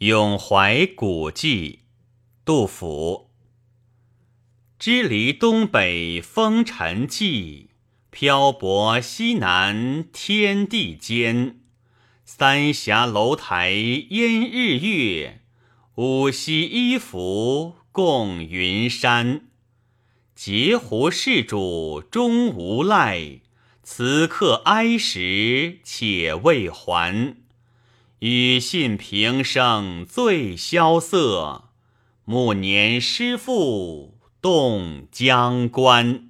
咏怀古迹，杜甫。支离东北风尘际，漂泊西南天地间。三峡楼台烟日月，五溪一浮共云山。截胡事主终无赖，此刻哀时且未还。与信平生最萧瑟，暮年诗赋动江关。